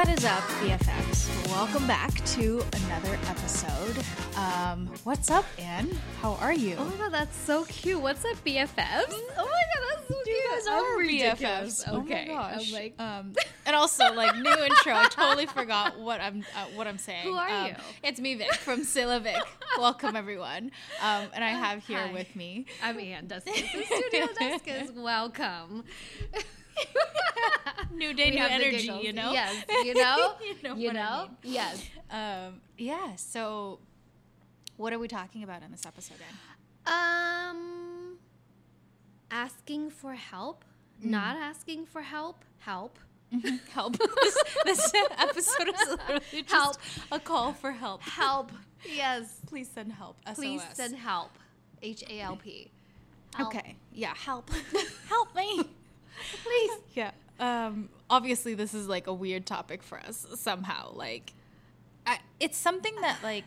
What is up, BFFs? Welcome back to another episode. Um, what's up, Anne? How are you? Oh my god, that's so cute. What's up, BFFs? Oh my god, that's so you cute. guys I'm are ridiculous. BFFs. Okay. Oh my gosh. Like, um, and also like new intro. I totally forgot what I'm uh, what I'm saying. Who are Um, you? It's me, Vic from Silla Vic. Welcome everyone. Um, and I have here Hi. with me. I'm Ann Duskus. The Studio Duskus. Welcome. New day, We new energy. You know. Yes. You know. you know. you what I mean. Yes. Um, yeah. So, what are we talking about in this episode? Um, asking for help, Mm. not asking for help, help. help. this, this episode is literally just Help. a call for help. Help. yes. Please send help. Please SOS. send help. H A L P. Okay. Yeah. Help. help me. Please. Yeah. Um. Obviously, this is like a weird topic for us somehow. Like, I, it's something that like,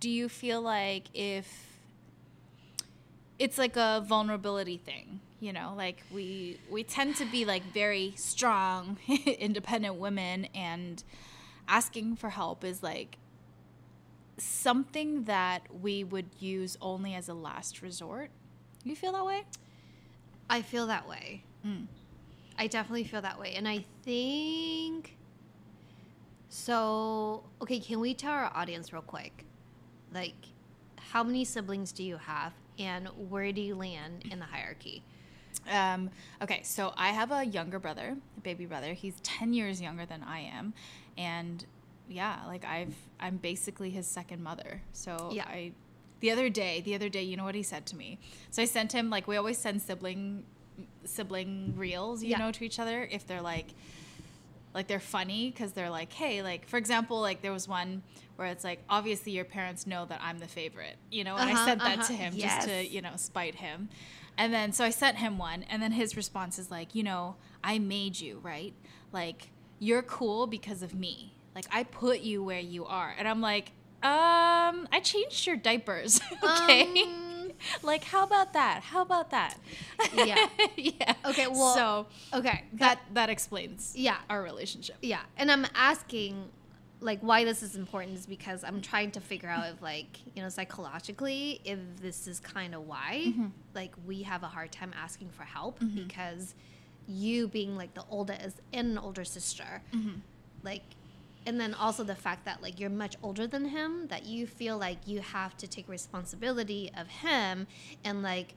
do you feel like if it's like a vulnerability thing? You know, like we we tend to be like very strong, independent women, and asking for help is like something that we would use only as a last resort. You feel that way? I feel that way. Mm. I definitely feel that way. And I think so okay, can we tell our audience real quick? Like how many siblings do you have and where do you land in the hierarchy? Um, okay, so I have a younger brother, a baby brother. He's 10 years younger than I am. And yeah, like I've, I'm basically his second mother. So Yeah. I, the other day, the other day, you know what he said to me? So I sent him, like, we always send sibling, sibling reels, you Yeah. know, to each other if they're like, like they're funny because they're like, hey, like for example, like there was one where it's like obviously your parents know that I'm the favorite, you know, and I Uh-huh, sent that uh-huh, to him just to you know spite him, and then so I sent him one, and then his response is like, you know, I made you right, like you're cool because of me, like I put you where you are, and I'm like, um, I changed your diapers, okay. Um, like how about that? How about that? Yeah. yeah. Okay, well, so Okay. that that explains yeah. our relationship. Yeah. And I'm asking like why this is important is because I'm trying to figure out if like, you know, psychologically if this is kind of why Mm-hmm. like we have a hard time asking for help because you being like the oldest and an older sister Mm-hmm. like and then also the fact that like you're much older than him that you feel like you have to take responsibility of him and like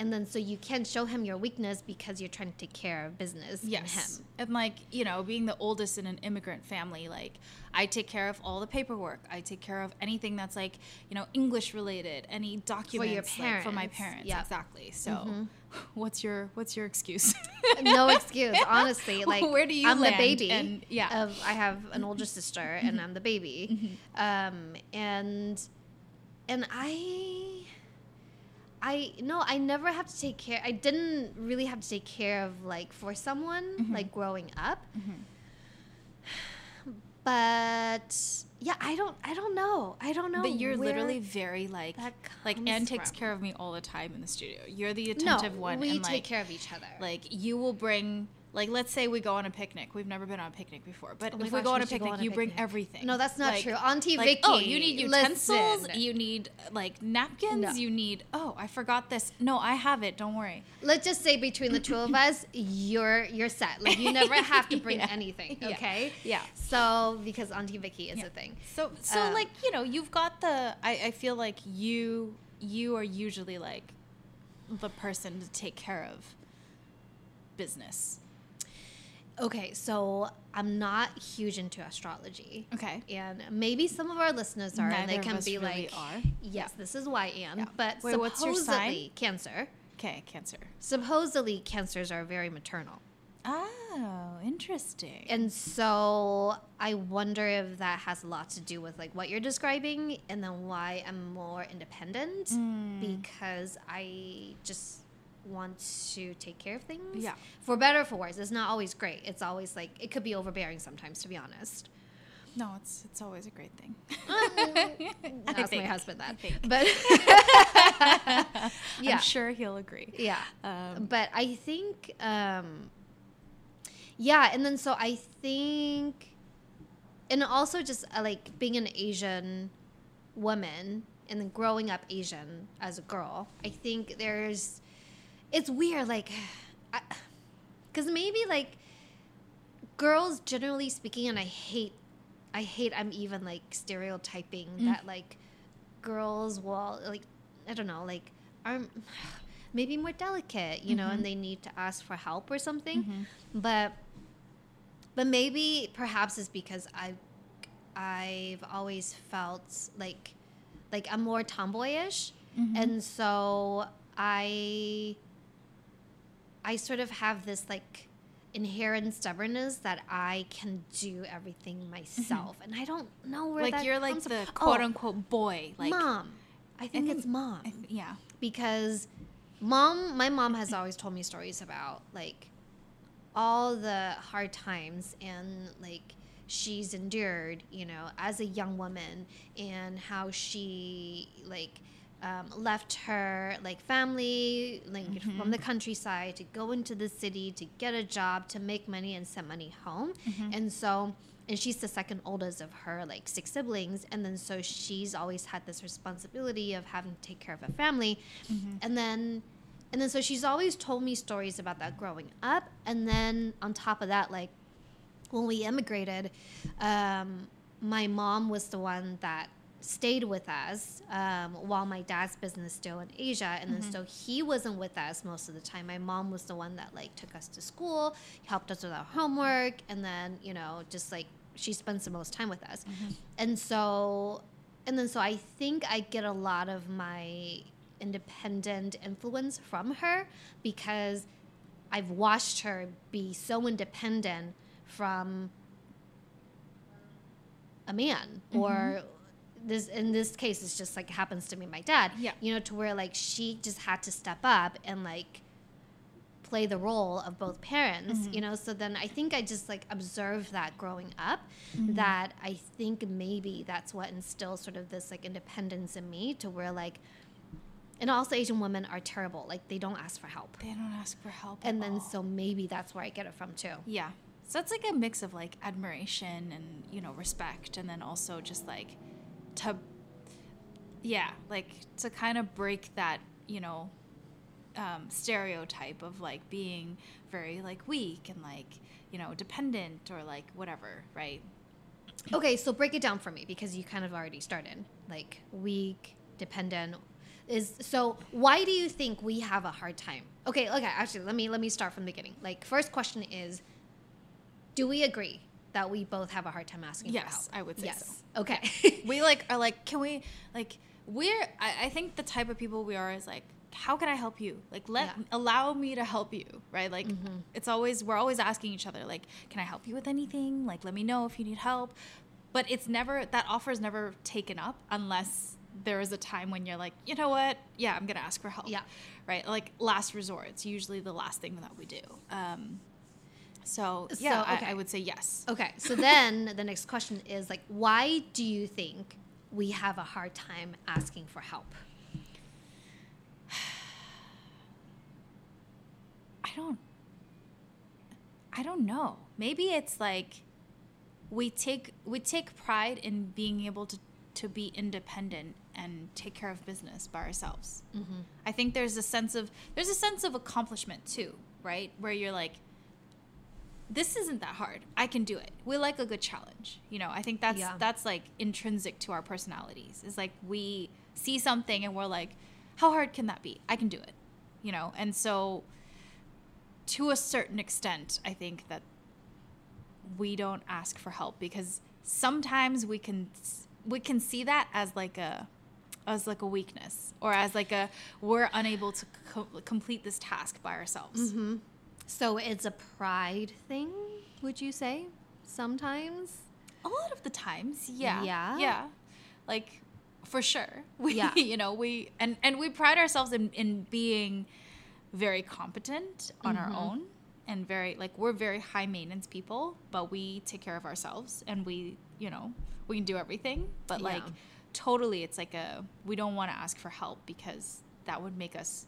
and then so you can't show him your weakness because you're trying to take care of business in Yes. him And like, you know, being the oldest in an immigrant family, like I take care of all the paperwork. I take care of anything that's like, you know, English related, any documents for, like, for my parents. Yep. Exactly. So Mhm. what's your what's your excuse? no excuse honestly like Where do you i'm the baby And- yeah. of i have an older sister and i'm the baby um and and i i no i never have to take care i didn't really have to take care of like for someone Mm-hmm. like growing up but yeah i don't i don't know i don't know but you're literally very like like Anne takes from. care of me all the time in the studio. You're the no attentive one we and take like care of each other like you will bring like let's say we go on a picnic. We've never been on a picnic before, but Oh if we go on a picnic, on a you bring picnic. everything. no that's not Like- true auntie like, vicky oh, you need utensils. listen. You need like napkins. No. You need. Oh, I forgot this. No, I have it. Don't worry. let's just say between the two of us, you're you're set. Like you never have to bring Yeah. anything. Okay. Yeah. So because Auntie Vicky is Yeah. a thing. So so Uh, like you know you've got the. I I feel like you you are usually like the person to take care of business. Okay, so I'm not huge into astrology. Okay. And maybe some of our listeners are, and Neither they of can be really like, are. "Yes, this is why I am." Yeah. But Wait, what's your sign? supposedly, Cancer. Okay, Cancer. Supposedly, cancers are very maternal. Oh, interesting. And so I wonder if that has a lot to do with like what you're describing and then why I'm more independent Mm. because I just want to take care of things. Yeah. For better or for worse. It's not always great. It's always like it could be overbearing sometimes to be honest. No, it's it's always a great thing. Ask my husband that. But yeah. I'm sure he'll agree. Yeah. Um, but I think um yeah and then so i think and also just uh, like being an asian woman and then growing up asian as a girl i think there's it's weird like because maybe like girls generally speaking and i hate i hate i'm even like stereotyping Mm. that like girls will like i don't know like are maybe more delicate you know Mhm. and they need to ask for help or something Mhm. but but maybe perhaps it's because i i've always felt like like i'm more tomboyish Mhm. and so i i sort of have this like inherent stubbornness that i can do everything mm-hmm. myself and i don't know where like that you're like the from. quote Oh, unquote boy. Like mom i think think- it's mom th- yeah. because mom my mom has always told me stories about like all the hard times and like she's endured you know as a young woman and how she like um, left her like family like Mhm. from the countryside to go into the city to get a job to make money and send money home Mhm. and so and she's the second oldest of her like six siblings and then so she's always had this responsibility of having to take care of a family Mhm. and then and then so she's always told me stories about that growing up and then on top of that like when we immigrated um, my mom was the one that stayed with us um, while my dad's business still in asia and then Mhm. so he wasn't with us most of the time my mom was the one that like took us to school helped us with our homework and then you know just like she spends the most time with us Mhm. and so and then so i think i get a lot of my independent influence from her because i've watched her be so independent from a man or this in this case it's just like happens to be my dad Yeah. you know to where like she just had to step up and like play the role of both parents Mhm. you know so then i think i just like observed that growing up Mhm. that i think maybe that's what instills sort of this like independence in me to where like and also asian women are terrible like they don't ask for help They don't ask for help. and then all. so maybe that's where i get it from too Yeah. So it's like a mix of like admiration and, you know, respect and then also just like to yeah, like to kind of break that, you know, um, stereotype of like being very like weak and like, you know, dependent or like whatever, right? Okay, so break it down for me because you kind of already started. Like weak, dependent is so why do you think we have a hard time? Okay, okay, actually let me let me start from the beginning. Like first question is do we agree that we both have a hard time asking for Yes. I would say yes. so. Okay. we like are like can we like we're I, I think the type of people we are is like how can i help you like let Yeah. allow me to help you right like Mhm. it's always we're always asking each other like can i help you with anything like let me know if you need help but it's never that offer is never taken up unless there is a time when you're like you know what yeah i'm gonna ask for help Yeah. right like last resort it's usually the last thing that we do um so yeah So, I. I would say yes Okay, so then the next question is like, why do you think we have a hard time asking for help? I don't I don't know. Maybe it's like we take we take pride in being able to to be independent and take care of business by ourselves. Mm-hmm. I think there's a sense of there's a sense of accomplishment too, right? Where you're like this isn't that hard. I can do it. We like a good challenge. You know, I think that's Yeah. that's like intrinsic to our personalities. Is like we see something and we're like, how hard can that be? I can do it. You know, and so to a certain extent, I think that we don't ask for help because sometimes we can we can see that as like a as like a weakness or as like a we're unable to co- complete this task by ourselves. Mm-hmm. So it's a pride thing, would you say? Sometimes? A lot of the times, yeah, Yeah? yeah, like for sure. We, Yeah. you know, we and and we pride ourselves in in being very competent on Mhm. our own and very like we're very high maintenance people, but we take care of ourselves and we, you know, we can do everything. But like Yeah. totally, it's like a we don't want to ask for help because that would make us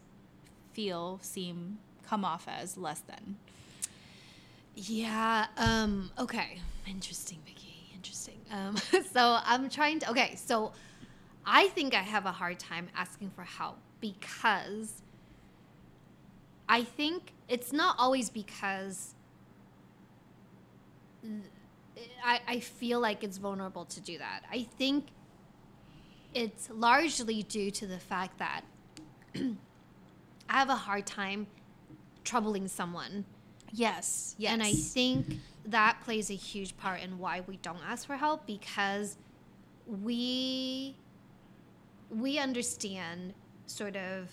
feel seem come off as less than. Yeah. Um. Okay. Interesting, Vicky. Interesting. Um. So I'm trying to. Okay. So I think I have a hard time asking for help because I think it's not always because I, I feel like it's vulnerable to do that. I think it's largely due to the fact that I have a hard time troubling someone. Yes. Yes. And I think that plays a huge part in why we don't ask for help because we we understand sort of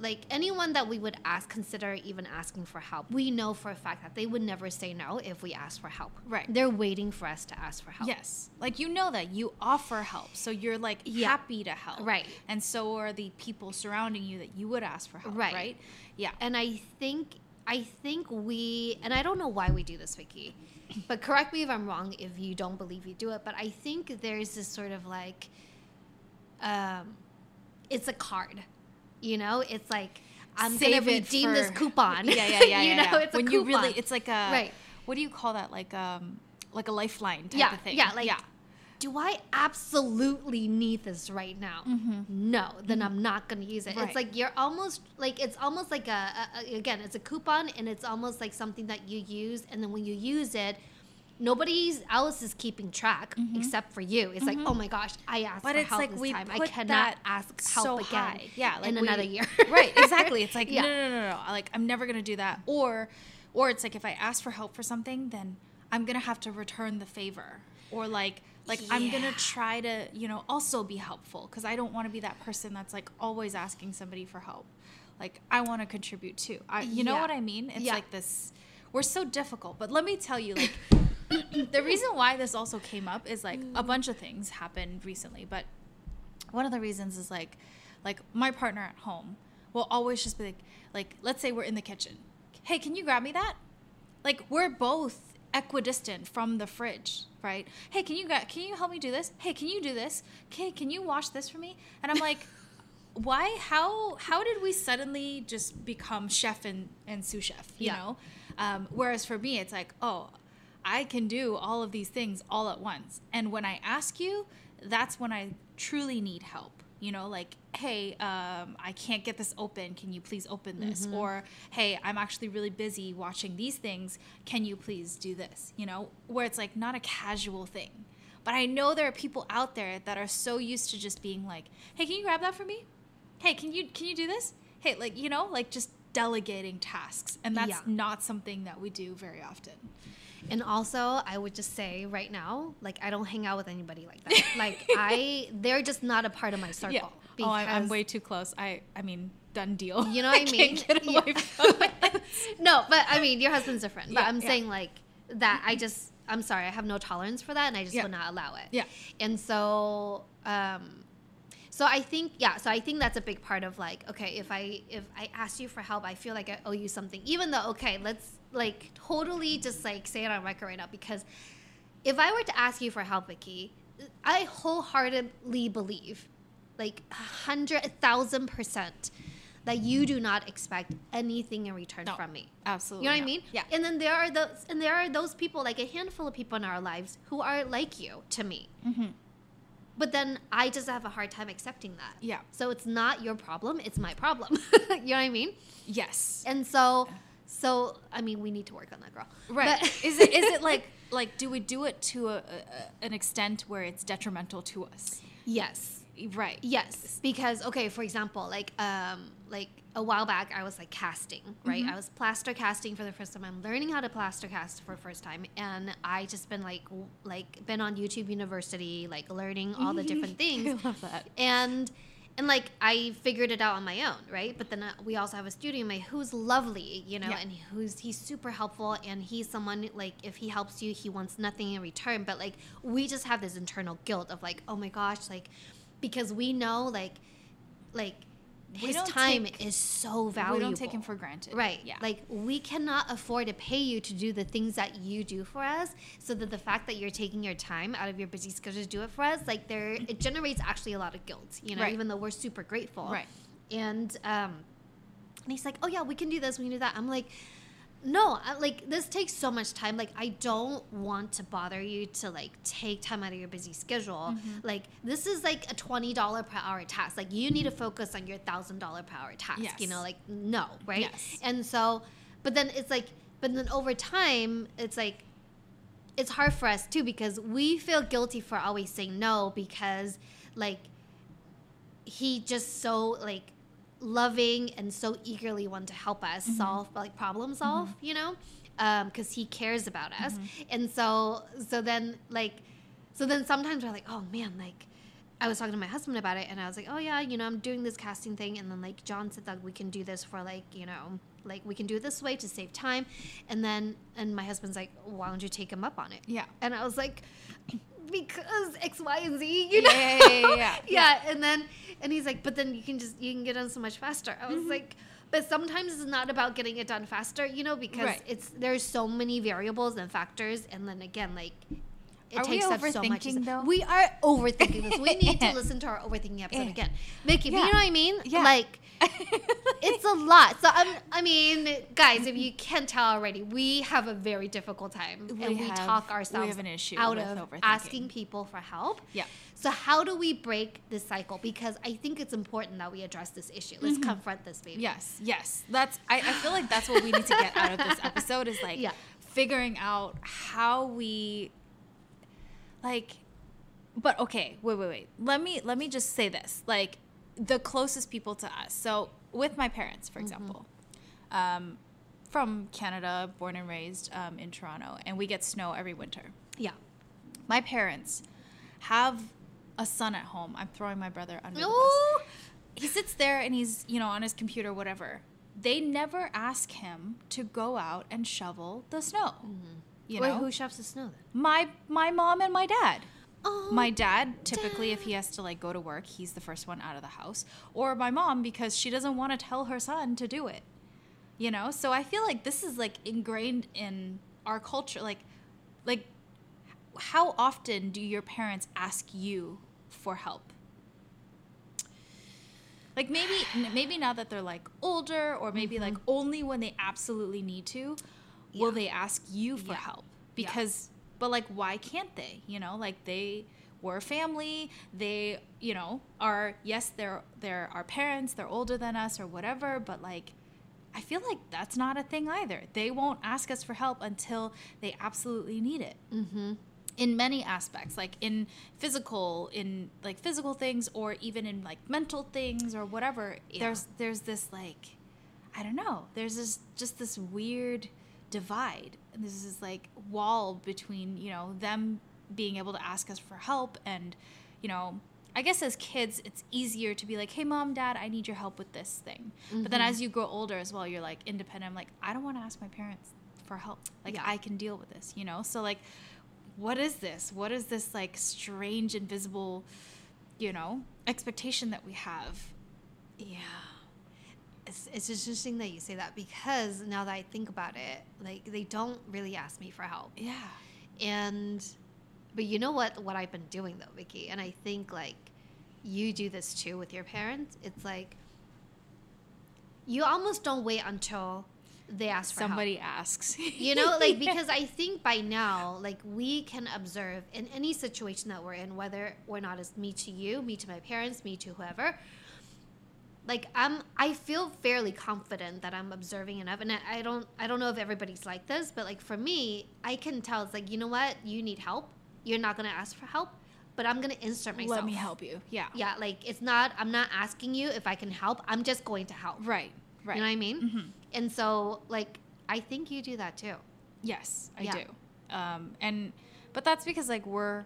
like anyone that we would ask consider even asking for help we know for a fact that they would never say no if we ask for help Right. they're waiting for us to ask for help Yes. Like you know that you offer help. So you're like Yeah. happy to help. Right. And so are the people surrounding you that you would ask for help. Right. Right. Yeah. and i think i think we and i don't know why we do this vicky but correct me if i'm wrong if you don't believe you do it but i think there's this sort of like um it's a card you know it's like i'm Save gonna redeem this coupon Yeah, yeah, yeah. you yeah, know yeah. it's a when coupon. you really it's like a Right. what do you call that? Like um like a lifeline type yeah of thing. yeah like yeah. do i absolutely need this right now no then i'm not gonna use it Mm-hmm. Right. it's like you're almost like it's almost like a, a, a- again it's a coupon and it's almost like something that you use and then when you use it nobody else is keeping track except for you it's like oh my gosh i asked Mm-hmm. But for it's help like this we time i cannot ask help so again high. Yeah, like in we- another year right, exactly. It's like Yeah. no, no, no, no. Like I'm never gonna do that. Or, or it's like if I ask for help for something, then I'm gonna have to return the favor. Or like, like I'm gonna try to, you know, also be helpful because I don't want to be that person that's like always asking somebody for help. Like I want to contribute too. I, you know what I mean? It's Yeah. like this. We're so difficult. But let me tell you, like. the reason why this also came up is like a bunch of things happened recently, but one of the reasons is like like my partner at home will always just be like like let's say we're in the kitchen. Hey can you grab me that? Like we're both equidistant from the fridge right? Hey can you gra- can you help me do this? Hey can you do this? Okay can you wash this for me? And i'm like why how how did we suddenly just become chef and and sous chef you Yeah. know? Um, whereas for me it's like oh i can do all of these things all at once. And when i ask you that's when i truly need help. You know like hey um, i can't get this open. Can you please open this? Or hey i'm actually really busy watching these things. Can you please do this? You know where it's like not a casual thing. But i know there are people out there that are so used to just being like hey can you grab that for me? Hey can you can you do this? Hey like you know like just delegating tasks. And that's Yeah. not something that we do very often And also, I would just say right now, like I don't hang out with anybody like that. like I, they're just not a part of my circle. oh I'm, I'm way too close i i mean done deal You know what I mean? can't get Yeah. from it. no, but I mean, your husband's different. But Yeah, I'm yeah. saying like that. I just, I'm sorry, I have no tolerance for that, and I just Yeah. will not allow it. Yeah. And so, um, so I think, yeah. So I think that's a big part of like, okay, if I if I ask you for help, I feel like I owe you something, even though, okay, let's like totally just like say it on record right now because if I were to ask you for help, Vicky, I wholeheartedly believe, like a hundred, a thousand percent, that you do not expect anything in return No. from me. absolutely You know what I mean? yeah And then there are those, and there are those people, like a handful of people in our lives, who are like you to me. mm-hmm. But then I just have a hard time accepting that. yeah So it's not your problem; it's my problem. you know what I mean? yes And so, so I mean, we need to work on that, girl. right But- is it is it like like do we do it to a, a, an extent where it's detrimental to us yes. right Yes, because okay, for example, like um, like a while back, I was like casting, right? Mhm. I was plaster casting for the first time. I'm learning how to plaster cast for the first time, and I just been like w- like been on YouTube University, like learning all the different things, i love that and and like I figured it out on my own, right? But then uh, we also have a studio mate who's lovely, you know, Yeah. and who's he's super helpful, and he's someone like if he helps you, he wants nothing in return. But like we just have this internal guilt of like, oh my gosh, like because we know like like his time take- is so valuable. we don't take him for granted Right. yeah Like we cannot afford to pay you to do the things that you do for us. So that the fact that you're taking your time out of your busy schedule to do it for us, like there it generates actually a lot of guilt, you know, Right. even though we're super grateful. Right. And um and he's like, Oh yeah, we can do this, we can do that. I'm like no, like this takes so much time. Like I don't want to bother you to like take time out of your busy schedule. Mm-hmm. Like this is like a twenty dollar per hour task. Like you need to focus on your thousand dollar per hour task. You know, like no, right? Yes. And so, but then it's like, but then over time, it's like, it's hard for us too because we feel guilty for always saying no because like he just so like loving and so eagerly want to help us Mm-hmm. solve like problem solve you know because he cares about us Mm-hmm. and so so then like so then sometimes we're like oh man like I was talking to my husband about it, and I was like, "Oh yeah, you know, I'm doing this casting thing." And then like John said that we can do this for like you know, like we can do it this way to save time. And then and my husband's like, "Why don't you take him up on it?" Yeah. And I was like, "Because X, Y, and Z, you know." Yeah, yeah, yeah, yeah. yeah. And then and he's like, "But then you can just you can get done so much faster." I was Mm-hmm. like. But sometimes it's not about getting it done faster, you know, because Right. it's there's so many variables and factors, and then again, like it Are we takes up so much. though? We are overthinking this. We need to listen to our overthinking episode again, Mickey, Yeah. you know what I mean? Yeah. Like it's a lot. So I'm, I mean, guys, if you can't tell already, we have a very difficult time, We and we have- talk we ourselves have an issue out of asking people for help. Yeah. So how do we break this cycle? Because I think it's important that we address this issue. Let's Mm-hmm. confront this, baby. Yes, yes. That's I, I feel like that's what we need to get out of this episode is like Yeah. figuring out how we like but okay, wait, wait, wait. Let me let me just say this. Like the closest people to us. So with my parents, for example, um, from Canada, born and raised um, in Toronto, and we get snow every winter. Yeah. My parents have a son at home. I'm throwing my brother under the bus he sits there and he's you know on his computer whatever they never ask him to go out and shovel the snow you Wait, know? who shoves the snow then? my my mom and my dad. Oh. my dad typically if he has to like go to work he's the first one out of the house. Or my mom because she doesn't want to tell her son to do it you know? So i feel like this is like ingrained in our culture like like how often do your parents ask you for help? Like maybe maybe now that they're like older or maybe like mm-hmm. only when they absolutely need to will. Yeah. they ask you for Yeah. help Yeah. because but like why can't they you know like they were family they you know are yes they're they're our parents they're older than us or whatever but like i feel like that's not a thing either they won't ask us for help until they absolutely need it Mm-hmm. in many aspects like in physical in like physical things or even in like mental things or whatever Yeah. there's there's this like i don't know there's this just this weird divide. And this like wall between you know them being able to ask us for help and you know i guess as kids it's easier to be like hey mom dad i need your help with this thing. But then mm-hmm. as you grow older as well you're like independent. I'm like i don't want to ask my parents for help. Like Yeah. i can deal with this you know? So like what is this? What is this like strange invisible you know expectation that we have? Yeah. It's, it's just interesting that you say that because now that I think about it, like they don't really ask me for help. yeah And, but you know what, what I've been doing though, Vicky, and I think like you do this too with your parents. It's like you almost don't wait until they ask for help. somebody asks You know, like because I think by now, like we can observe in any situation that we're in, whether or not it's me to you, me to my parents, me to whoever. Like I'm, I feel fairly confident that I'm observing enough, and I, I don't, I don't know if everybody's like this, but like for me, I can tell it's like you know what, you need help. You're not gonna ask for help, but I'm gonna insert myself. let me help you yeah Yeah, like it's not. I'm not asking you if I can help. I'm just going to help. right right You know what I mean? Mhm. And so, like, I think you do that too. Yes, I Yeah. do. Um, and but that's because like we're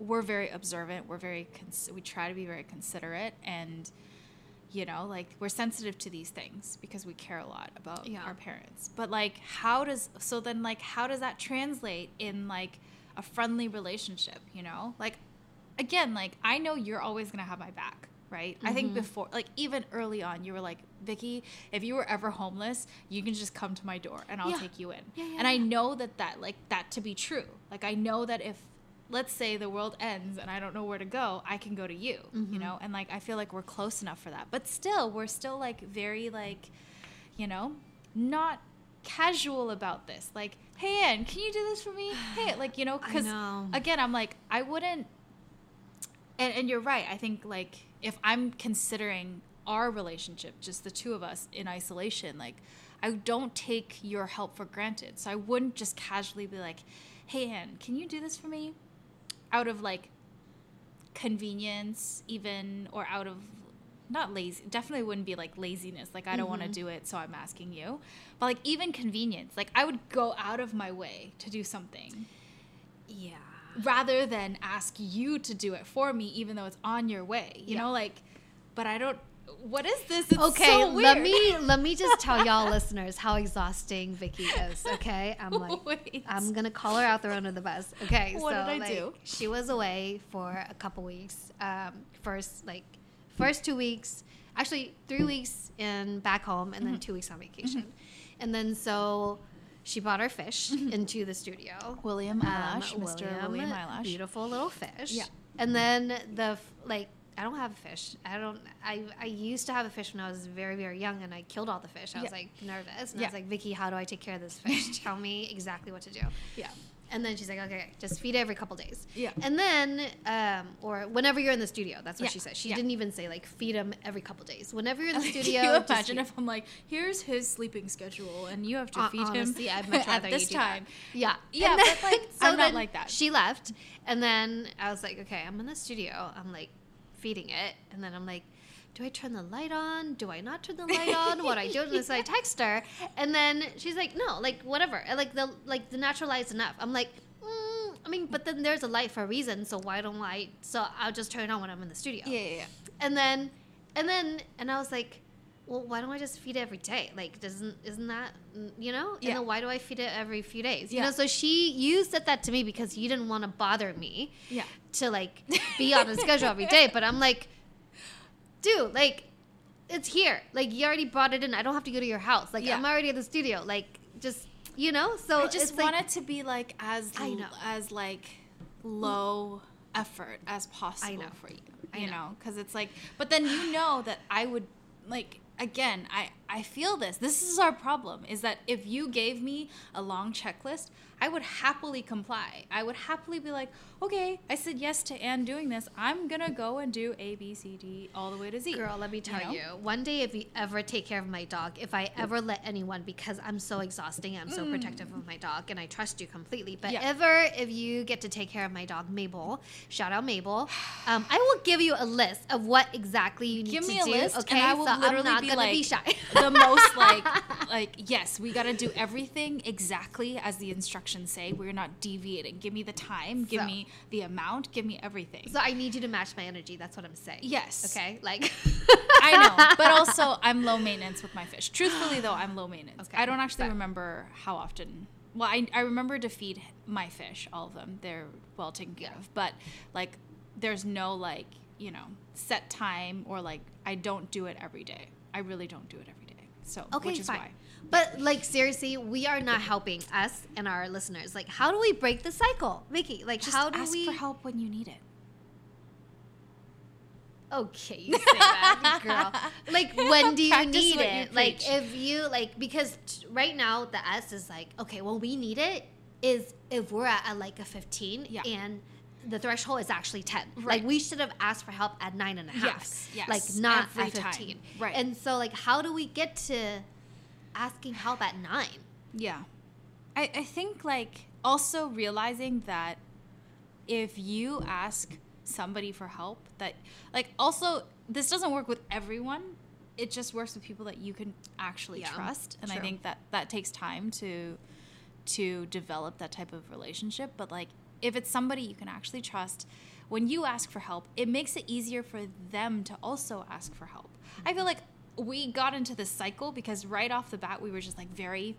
we're very observant. We're very cons- we try to be very considerate, and you know, like we're sensitive to these things because we care a lot about Yeah. our parents. But like, how does so then like how does that translate in like a friendly relationship? You know, like again, like I know you're always gonna have my back. Right. I think mm-hmm. before, like even early on, you were like, Vicky, if you were ever homeless, you can just come to my door and I'll Yeah. take you in. Yeah, yeah, and I know that that like that to be true. Like I know that if let's say the world ends and I don't know where to go, I can go to you, Mm-hmm. you know? And like I feel like we're close enough for that. But still, we're still like very like you know, not casual about this. Like, hey, Anne, can you do this for me? Hey, like, you know, because again, I'm like, I wouldn't. And, and you're right. I think, like, if I'm considering our relationship, just the two of us in isolation, like, I don't take your help for granted. So I wouldn't just casually be like, hey, Anne, can you do this for me? Out of like convenience, even, or out of not lazy, definitely wouldn't be like laziness. Like, I don't want to mm-hmm. do it, so I'm asking you. But like, even convenience, like, I would go out of my way to do something Yeah. rather than ask you to do it for me, even though it's on your way. You Yeah. know, like, but I don't. What is this? It's okay, so let me let me just tell y'all listeners how exhausting Vicky is. Okay, I'm like Wait. I'm gonna call her out there under the bus. Okay, What so did I like, do? She was away for a couple weeks. Um, first like first two weeks, actually three weeks in back home, and then Mhm. two weeks on vacation, and then so she brought her fish into the studio. William Um, Mr. William Eyelash. beautiful little fish. Yeah. and then the like. I don't have a fish. I don't. I, I used to have a fish when I was very very young, and I killed all the fish. I was like nervous, and I was like, Vicky, how do I take care of this fish? Tell me exactly what to do. Yeah. And then she's like, okay, just feed it every couple days. Yeah. And then, um, or whenever you're in the studio, that's what Yeah. she said. She Yeah. didn't even say like feed him every couple days. Whenever you're in the studio, Can you imagine if I'm like, here's his sleeping schedule, and you have to Hon- feed honestly, him I'd much rather at this do that. time. Yeah. Yeah, And but, like, I'm not like that. She left. And then I was like, okay, I'm in the studio. I'm like feeding it. And then I'm like, do I turn the light on? Do I not turn the light on? What I do? And so I text her. And then she's like, no, like whatever. Like the like the natural light's enough. I'm like, mm, I mean, but then there's a light for a reason. So why don't I? So I'll just turn it on when I'm in the studio. Yeah, yeah, yeah. And then, and then, and I was like, well, why don't I just feed it every day? Like, doesn't isn't that mm, you know? And Yeah. then why do I feed it every few days? You Yeah. know. So she, you said that to me because you didn't want to bother me Yeah. to like be on a schedule every day. But I'm like, dude, like, it's here. Like, you already brought it in. I don't have to go to your house. Like, Yeah. I'm already at the studio. Like, just you know. So I just want like, it to be like as I know. as like low effort as possible for you. I You know. know, because it's like, but then you know that I would like again. I I feel this. This is our problem. Is that if you gave me a long checklist, I would happily comply. I would happily be like, okay, I said yes to Anne doing this. I'm gonna go and do A B C D all the way to Z. Girl, let me tell know? you, one day if you ever take care of my dog, if I ever let anyone, because I'm so exhausting, I'm so protective of my dog, and I trust you completely. But Mm. Yeah. ever if you get to take care of my dog, Mabel, shout out Mabel, um, I will give you a list of what exactly you need Give to me a do. list, okay, and I will so literally I'm not gonna like be shy. the most like like yes, we got to do everything exactly as the instructions say. We're not deviating. Give me the time. Give So- me the amount. Give me everything. so I need you to match my energy. That's what I'm saying. yes. Okay, like I know, but also I'm low maintenance with my fish. Truthfully, though, I'm low maintenance. Okay, I don't actually but- remember how often. Well, I, I remember to feed my fish, all of them. They're well taken care Yeah. of. But like, there's no like you know set time or like I don't do it every day. I really don't do it every day. So Okay, which is fine. why. But like seriously, we are not helping us and our listeners. Like, how do we break the cycle, Vicky? Like, Just how do we. ask we? for help when you need it. Okay, you say that, girl. Like, when do you need what you it? Like, if you like, because t- right now the S is like, okay, well, we need it is if we're at, at like a fifteen, Yeah. and the threshold is actually ten. Right. Like, we should have asked for help at nine and a half. Yes, yes, Like, not every at time. fifteen. Right. And so, like, how do we get to asking help at nine? Yeah. I, I think like also realizing that if you ask somebody for help that like also this doesn't work with everyone it just works with people that you can actually Yeah, trust and i think that that takes time to to develop that type of relationship but like if it's somebody you can actually trust when you ask for help it makes it easier for them to also ask for help. I feel like we got into this cycle because right off the bat we were just like very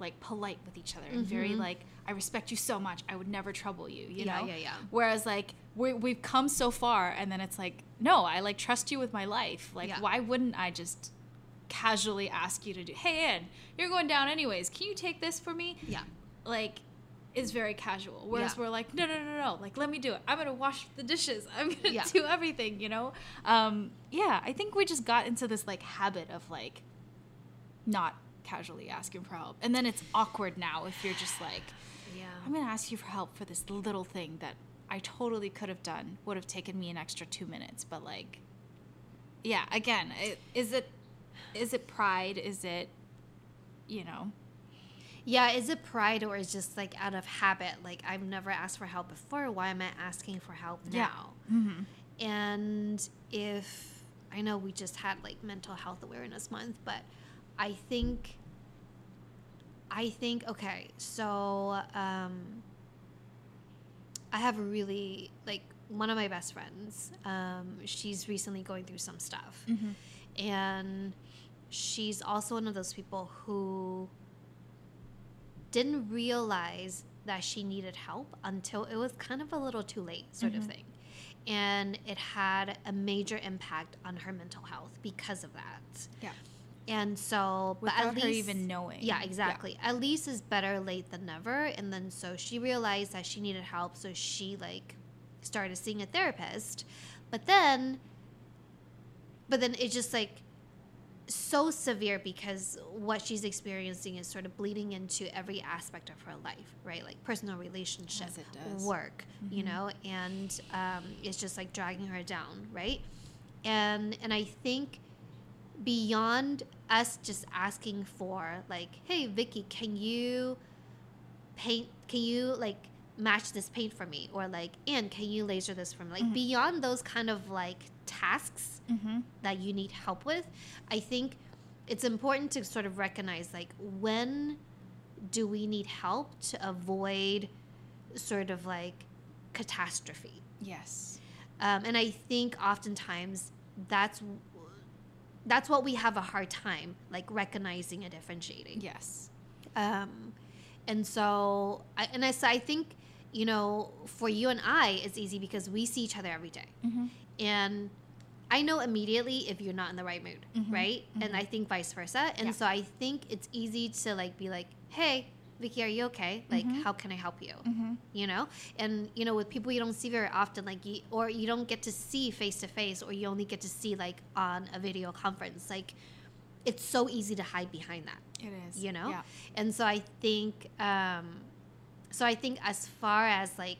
like polite with each other and very mm-hmm. like i respect you so much. I would never trouble you you Yeah, know? yeah, yeah. whereas like we, we've come so far and then it's like no i like trust you with my life. Like Yeah. why wouldn't i just casually ask you to do hey ann you're going down anyways. Can you take this for me? Yeah. like is very casual whereas Yeah. we're like no no no no like let me do it i'm gonna wash the dishes i'm gonna Yeah. do everything you know um yeah i think we just got into this like habit of like not casually asking for help. And then it's awkward now if you're just like, Yeah. I'm to ask you for help for this little thing that I totally could have done, would have taken me an extra two minutes. But like, yeah, again, it, is it is it pride? Is it, you know, Yeah, is it pride or is just like out of habit? Like I've never asked for help before. Why am I asking for help Yeah. now? mm-hmm. And if I know we just had like mental health awareness month, but I think I think okay, so um I have a really like one of my best friends. Um she's recently going through some stuff. Mm-hmm. And she's also one of those people who didn't realize that she needed help until it was kind of a little too late, sort of Mhm. thing. And it had a major impact on her mental health because of that. yeah, And so, but without at her least, even knowing. yeah, exactly. At least is better late than never. And then so she realized that she needed help, so she like started seeing a therapist. But then but then it just like so severe because what she's experiencing is sort of bleeding into every aspect of her life, right? Like personal relationship, As it does. work, you Mhm. know, and um, it's just like dragging her down, right? And and I think beyond us just asking for like, hey Vicky, can you paint? Can you like match this paint for me? Or like, Anne, can you laser this for me? Like Mhm. beyond those kind of like tasks Mm-hmm. that you need help with, I think it's important to sort of recognize like when do we need help to avoid sort of like catastrophe. Yes. Um, and I think oftentimes that's that's what we have a hard time like recognizing and differentiating. Yes. Um, and so, I, and I, so I think, you know, for you and I, it's easy because we see each other every day. Mm-hmm. And I know immediately if you're not in the right mood, Mhm, right? And mhm. I think vice versa. And Yeah. so I think it's easy to like be like, hey, Vicky, are you okay? Like, Mhm. how can I help you? Mm-hmm. You know? And, you know, with people you don't see very often, like, you, or you don't get to see face to face, or you only get to see like on a video conference, like, it's so easy to hide behind that It is. you know Yeah. and so i think um so i think as far as like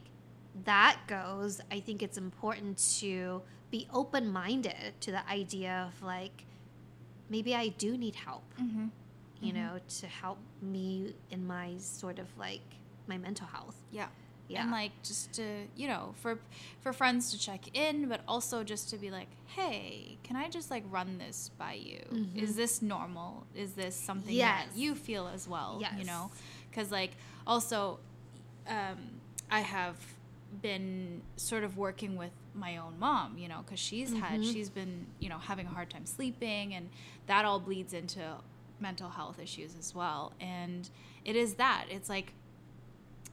that goes i think it's important to be open-minded to the idea of like maybe i do need help Mm-hmm. you Mhm. know to help me in my sort of like my mental health Yeah. yeah And like just to you know for for friends to check in, but also just to be like, hey, can I just like run this by you? Mhm. Is this normal? Is this something Yes. that you feel as well? You know, because like also, um, I have been sort of working with my own mom, you know, because she's had Mhm. she's been you know having a hard time sleeping, and that all bleeds into mental health issues as well. And it is that it's like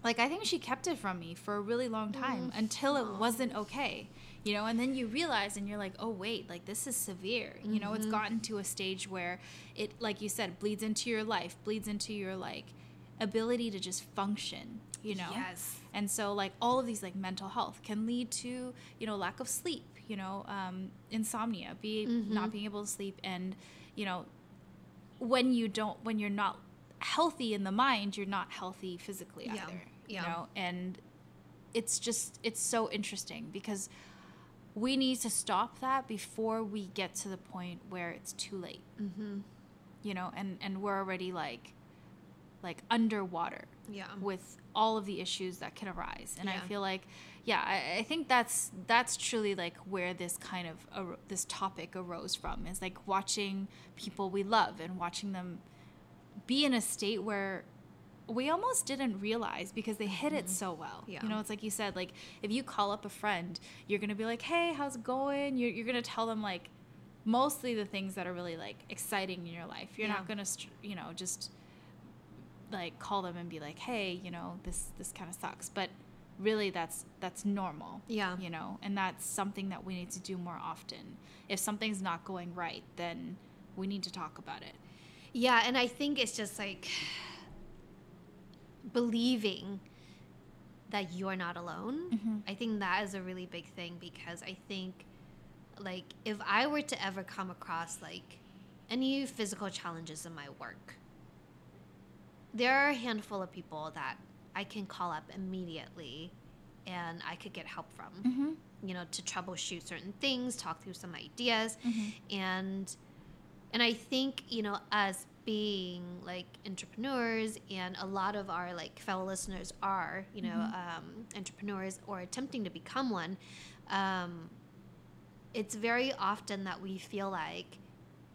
like I think she kept it from me for a really long time Mm. until it wasn't okay. You know, and then you realize and you're like, "Oh wait, like this is severe." You know, it's Mhm. gotten to a stage where it like you said bleeds into your life, bleeds into your like ability to just function, you know? yes And so like all of these like mental health can lead to, you know, lack of sleep, you know, um, insomnia, be Mhm. not being able to sleep and, you know, when you don't when you're not healthy in the mind, you're not healthy physically Yeah. either. Yeah. You know, and it's just it's so interesting because we need to stop that before we get to the point where it's too late mm-hmm. you know and and we're already like like underwater yeah with all of the issues that can arise and i feel like yeah I, I think that's that's truly like where this kind of this topic arose from is like watching people we love and watching them be in a state where we almost didn't realize because they hit it mm-hmm. so well. Yeah. You know, it's like you said, like if you call up a friend, you're gonna be like, "Hey, how's it going?" You're you're gonna tell them like mostly the things that are really like exciting in your life. You're Yeah. not gonna, you know, just like call them and be like, "Hey, you know, this this kind of sucks," but really that's that's normal. Yeah. You know, and that's something that we need to do more often. If something's not going right, then we need to talk about it. Yeah, and I think it's just like believing that you're not alone. Mhm. I think that is a really big thing because I think like if I were to ever come across like any physical challenges in my work, there are a handful of people that I can call up immediately and I could get help from. Mm-hmm. You know, to troubleshoot certain things, talk through some ideas, Mm-hmm. and and I think you know as being like entrepreneurs and a lot of our like fellow listeners are you know Mm-hmm. um, entrepreneurs or attempting to become one um, it's very often that we feel like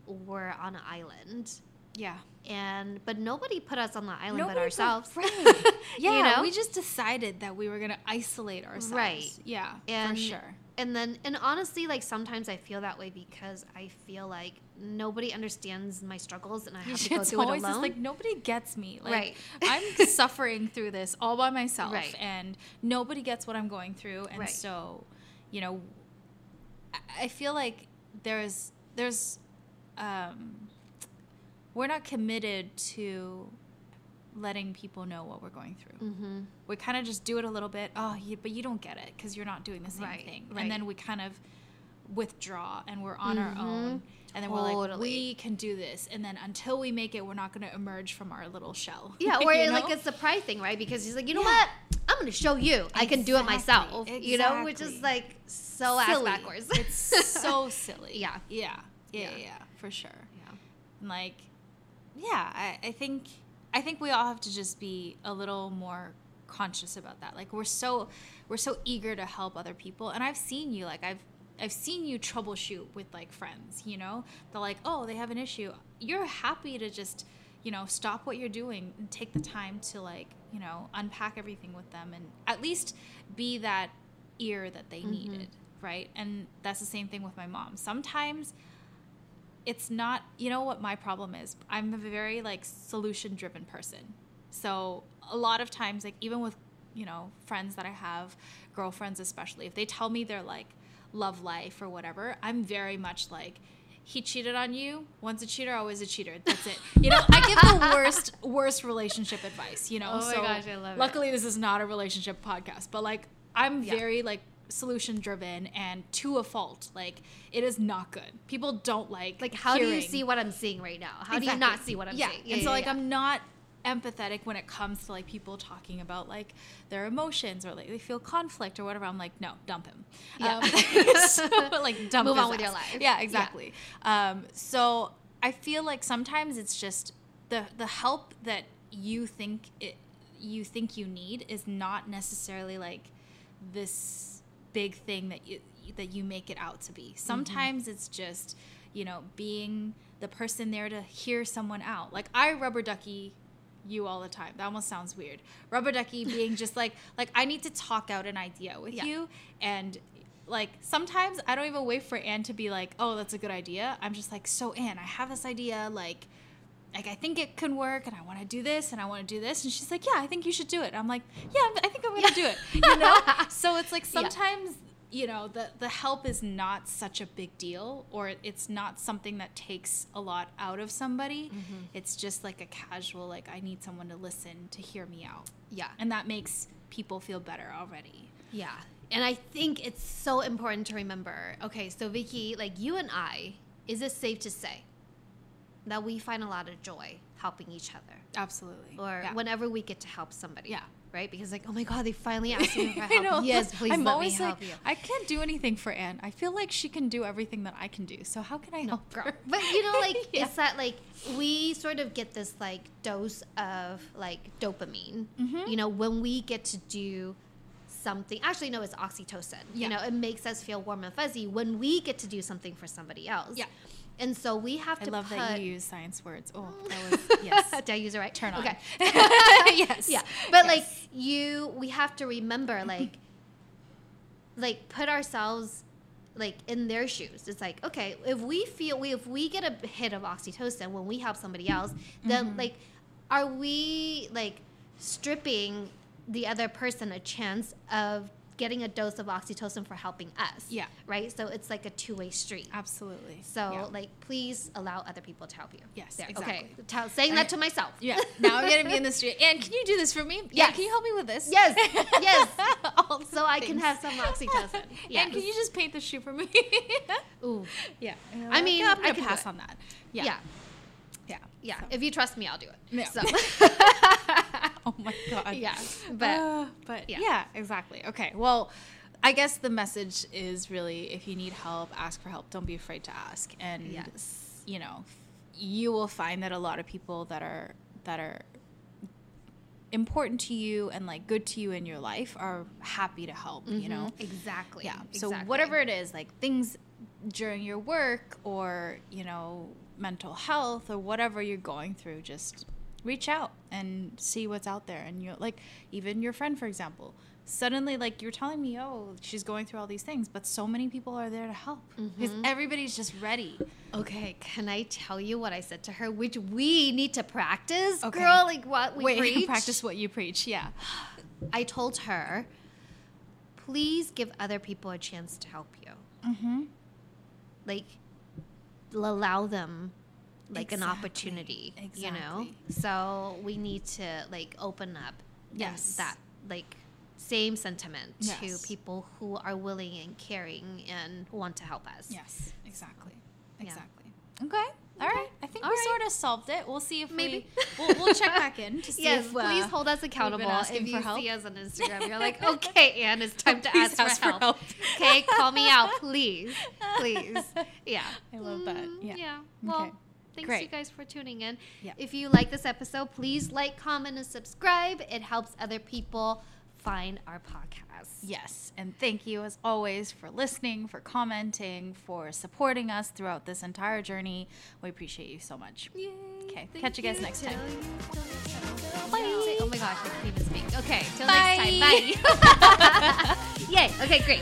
we're on an island Yeah. and but nobody put us on the island but Nobody put- ourselves Right. Yeah. You know? We just decided that we were gonna isolate ourselves. Right. Yeah. And- for sure. and then and honestly like sometimes i feel that way because i feel like nobody understands my struggles and i have to go it's through it always just alone like nobody gets me. Like Right. I'm suffering through this all by myself, Right. and nobody gets what I'm going through. And Right. so, you know, I- I feel like there's there's um, we're not committed to letting people know what we're going through. mm-hmm. We kind of just do it a little bit. Oh, you, but you don't get it because you're not doing the same Right, thing. right. And then we kind of withdraw and we're on our Mhm. own. And then we're like, we can do this. And then until we make it, we're not going to emerge from our little shell. yeah or You like a surprise thing right because he's like you know Yeah. what i'm gonna show you i can do it Exactly, myself you know which is like so ass backwards it's so silly. Yeah. Yeah. Yeah. Yeah. Yeah. yeah, for sure. yeah And like, yeah, I, I think I think we all have to just be a little more conscious about that. Like we're so we're so eager to help other people, and I've seen you like I've I've seen you troubleshoot with like friends. You know, they're like, oh, they have an issue. You're happy to just you know stop what you're doing and take the time to like you know unpack everything with them and at least be that ear that they mm-hmm. needed right and that's the same thing with my mom sometimes it's not you know what my problem is? I'm a very like solution driven person. So a lot of times like even with you know friends that i have girlfriends especially if they tell me their like love life or whatever i'm very much like he cheated on you. Once a cheater always a cheater. That's it. You know i give the worst worst relationship advice you know? Oh my so gosh, I love it. luckily this is not a relationship podcast but like i'm Yeah. very like solution driven and to a fault like it is not good people don't like like how do you see what i'm seeing right now how do you not see what i'm yeah. seeing and so like yeah. I'm not empathetic when it comes to like people talking about like their emotions or like they feel conflict or whatever. I'm like, no, dump him. Yeah. Um, so, like dump Move on with your life. Yeah, Yeah. exactly. Um, so I feel like sometimes it's just the the help that you think it you think you need is not necessarily like this big thing that you that you make it out to be. Mm-hmm. Sometimes it's just, you know, being the person there to hear someone out. Like I rubber ducky you all the time. That almost sounds weird. Rubber ducky being just like like I need to talk out an idea with Yeah. you and like sometimes I don't even wait for Anne to be like, "Oh, that's a good idea." I'm just like, "So Anne, I have this idea like like I think it can work and I want to do this and I want to do this." And she's like, "Yeah, I think you should do it." I'm like, "Yeah, I think I'm to do it." You know? so it's like Yeah. sometimes you know the the help is not such a big deal or it's not something that takes a lot out of somebody mm-hmm. it's just like a casual like i need someone to listen to hear me out yeah and that makes people feel better already Yeah. And I think it's so important to remember. Okay, so Vicky, like you and I, is it safe to say that we find a lot of joy helping each other? absolutely Or Yeah. whenever we get to help somebody. Yeah. Right? Because like, oh my god, they finally asked me for I help. know. Yes, please I'm let always me like, help you. I can't do anything for Anne. I feel like she can do everything that I can do. So how can I help Girl. her? But you know, like Yeah. it's that like we sort of get this like dose of like dopamine. Mhm. You know, when we get to do something. Actually, no, it's oxytocin. Yeah. You know, it makes us feel warm and fuzzy when we get to do something for somebody else. Yeah. And so we have I to love put. that you use science words. Oh, that was yes. Did I use it right? Turn on. Okay. yes. yeah but Yes. like you we have to remember like like put ourselves like in their shoes it's like okay if we feel we if we get a hit of oxytocin when we help somebody else then Mhm. like are we like stripping the other person a chance of getting a dose of oxytocin for helping us Yeah. right so it's like a two-way street Absolutely. so Yeah. like please allow other people to help you Yes, There, exactly. okay saying that to myself Yeah. Now I'm gonna be in the street. And can you do this for me? Yeah. Can you help me with this? Yes, yes. So I can have some oxytocin. Yeah. And can you just paint the shoe for me? Ooh, yeah. I mean, I'm gonna pass on that. yeah. Yeah. Yeah. Yeah. So- If you trust me, I'll do it. Yeah. So. oh my god. yeah. But Uh, but yeah. yeah. exactly. Okay. Well, I guess the message is really if you need help, ask for help. Don't be afraid to ask. And Yes. you know, you will find that a lot of people that are that are important to you and like good to you in your life are happy to help, you know. exactly. Yeah. So exactly. whatever it is, like things during your work or, you know, mental health or whatever you're going through, just reach out and see what's out there. And you're like, even your friend, for example, suddenly like you're telling me, oh, she's going through all these things, but so many people are there to help because Mm-hmm. everybody's just ready. Okay, can I tell you what I said to her, which we need to practice, Okay. girl? Like what we Wait, preach. practice what you preach. Yeah. I told her, please give other people a chance to help you. Mm-hmm. Like, allow them like an Exactly. opportunity. You know. So we need to like open up. Yes. That like same sentiment Yes. to people who are willing and caring and want to help us. Yes, exactly. Yeah. Exactly. Okay. All right. I think All we right. sort of solved it. We'll see if Maybe. we we'll, we'll check back in to see Yes, if uh, please hold us accountable. If you help. see us on Instagram, you're like, okay, Anne, it's time to ask, ask for, for help. help. okay, call me out, please, please. Yeah, I love that. Mm, Yeah. yeah. Well, Okay. Thanks Great. you guys for tuning in. Yeah. If you like this episode, please like, comment, and subscribe. It helps other people find our podcast. Yes, and thank you as always for listening, for commenting, for supporting us throughout this entire journey. We appreciate you so much. Yay. Okay, catch you guys next time. you- next time. Bye. Oh my gosh, I can't even speak. Okay, till Bye. next time. Bye. Yay. Okay, great.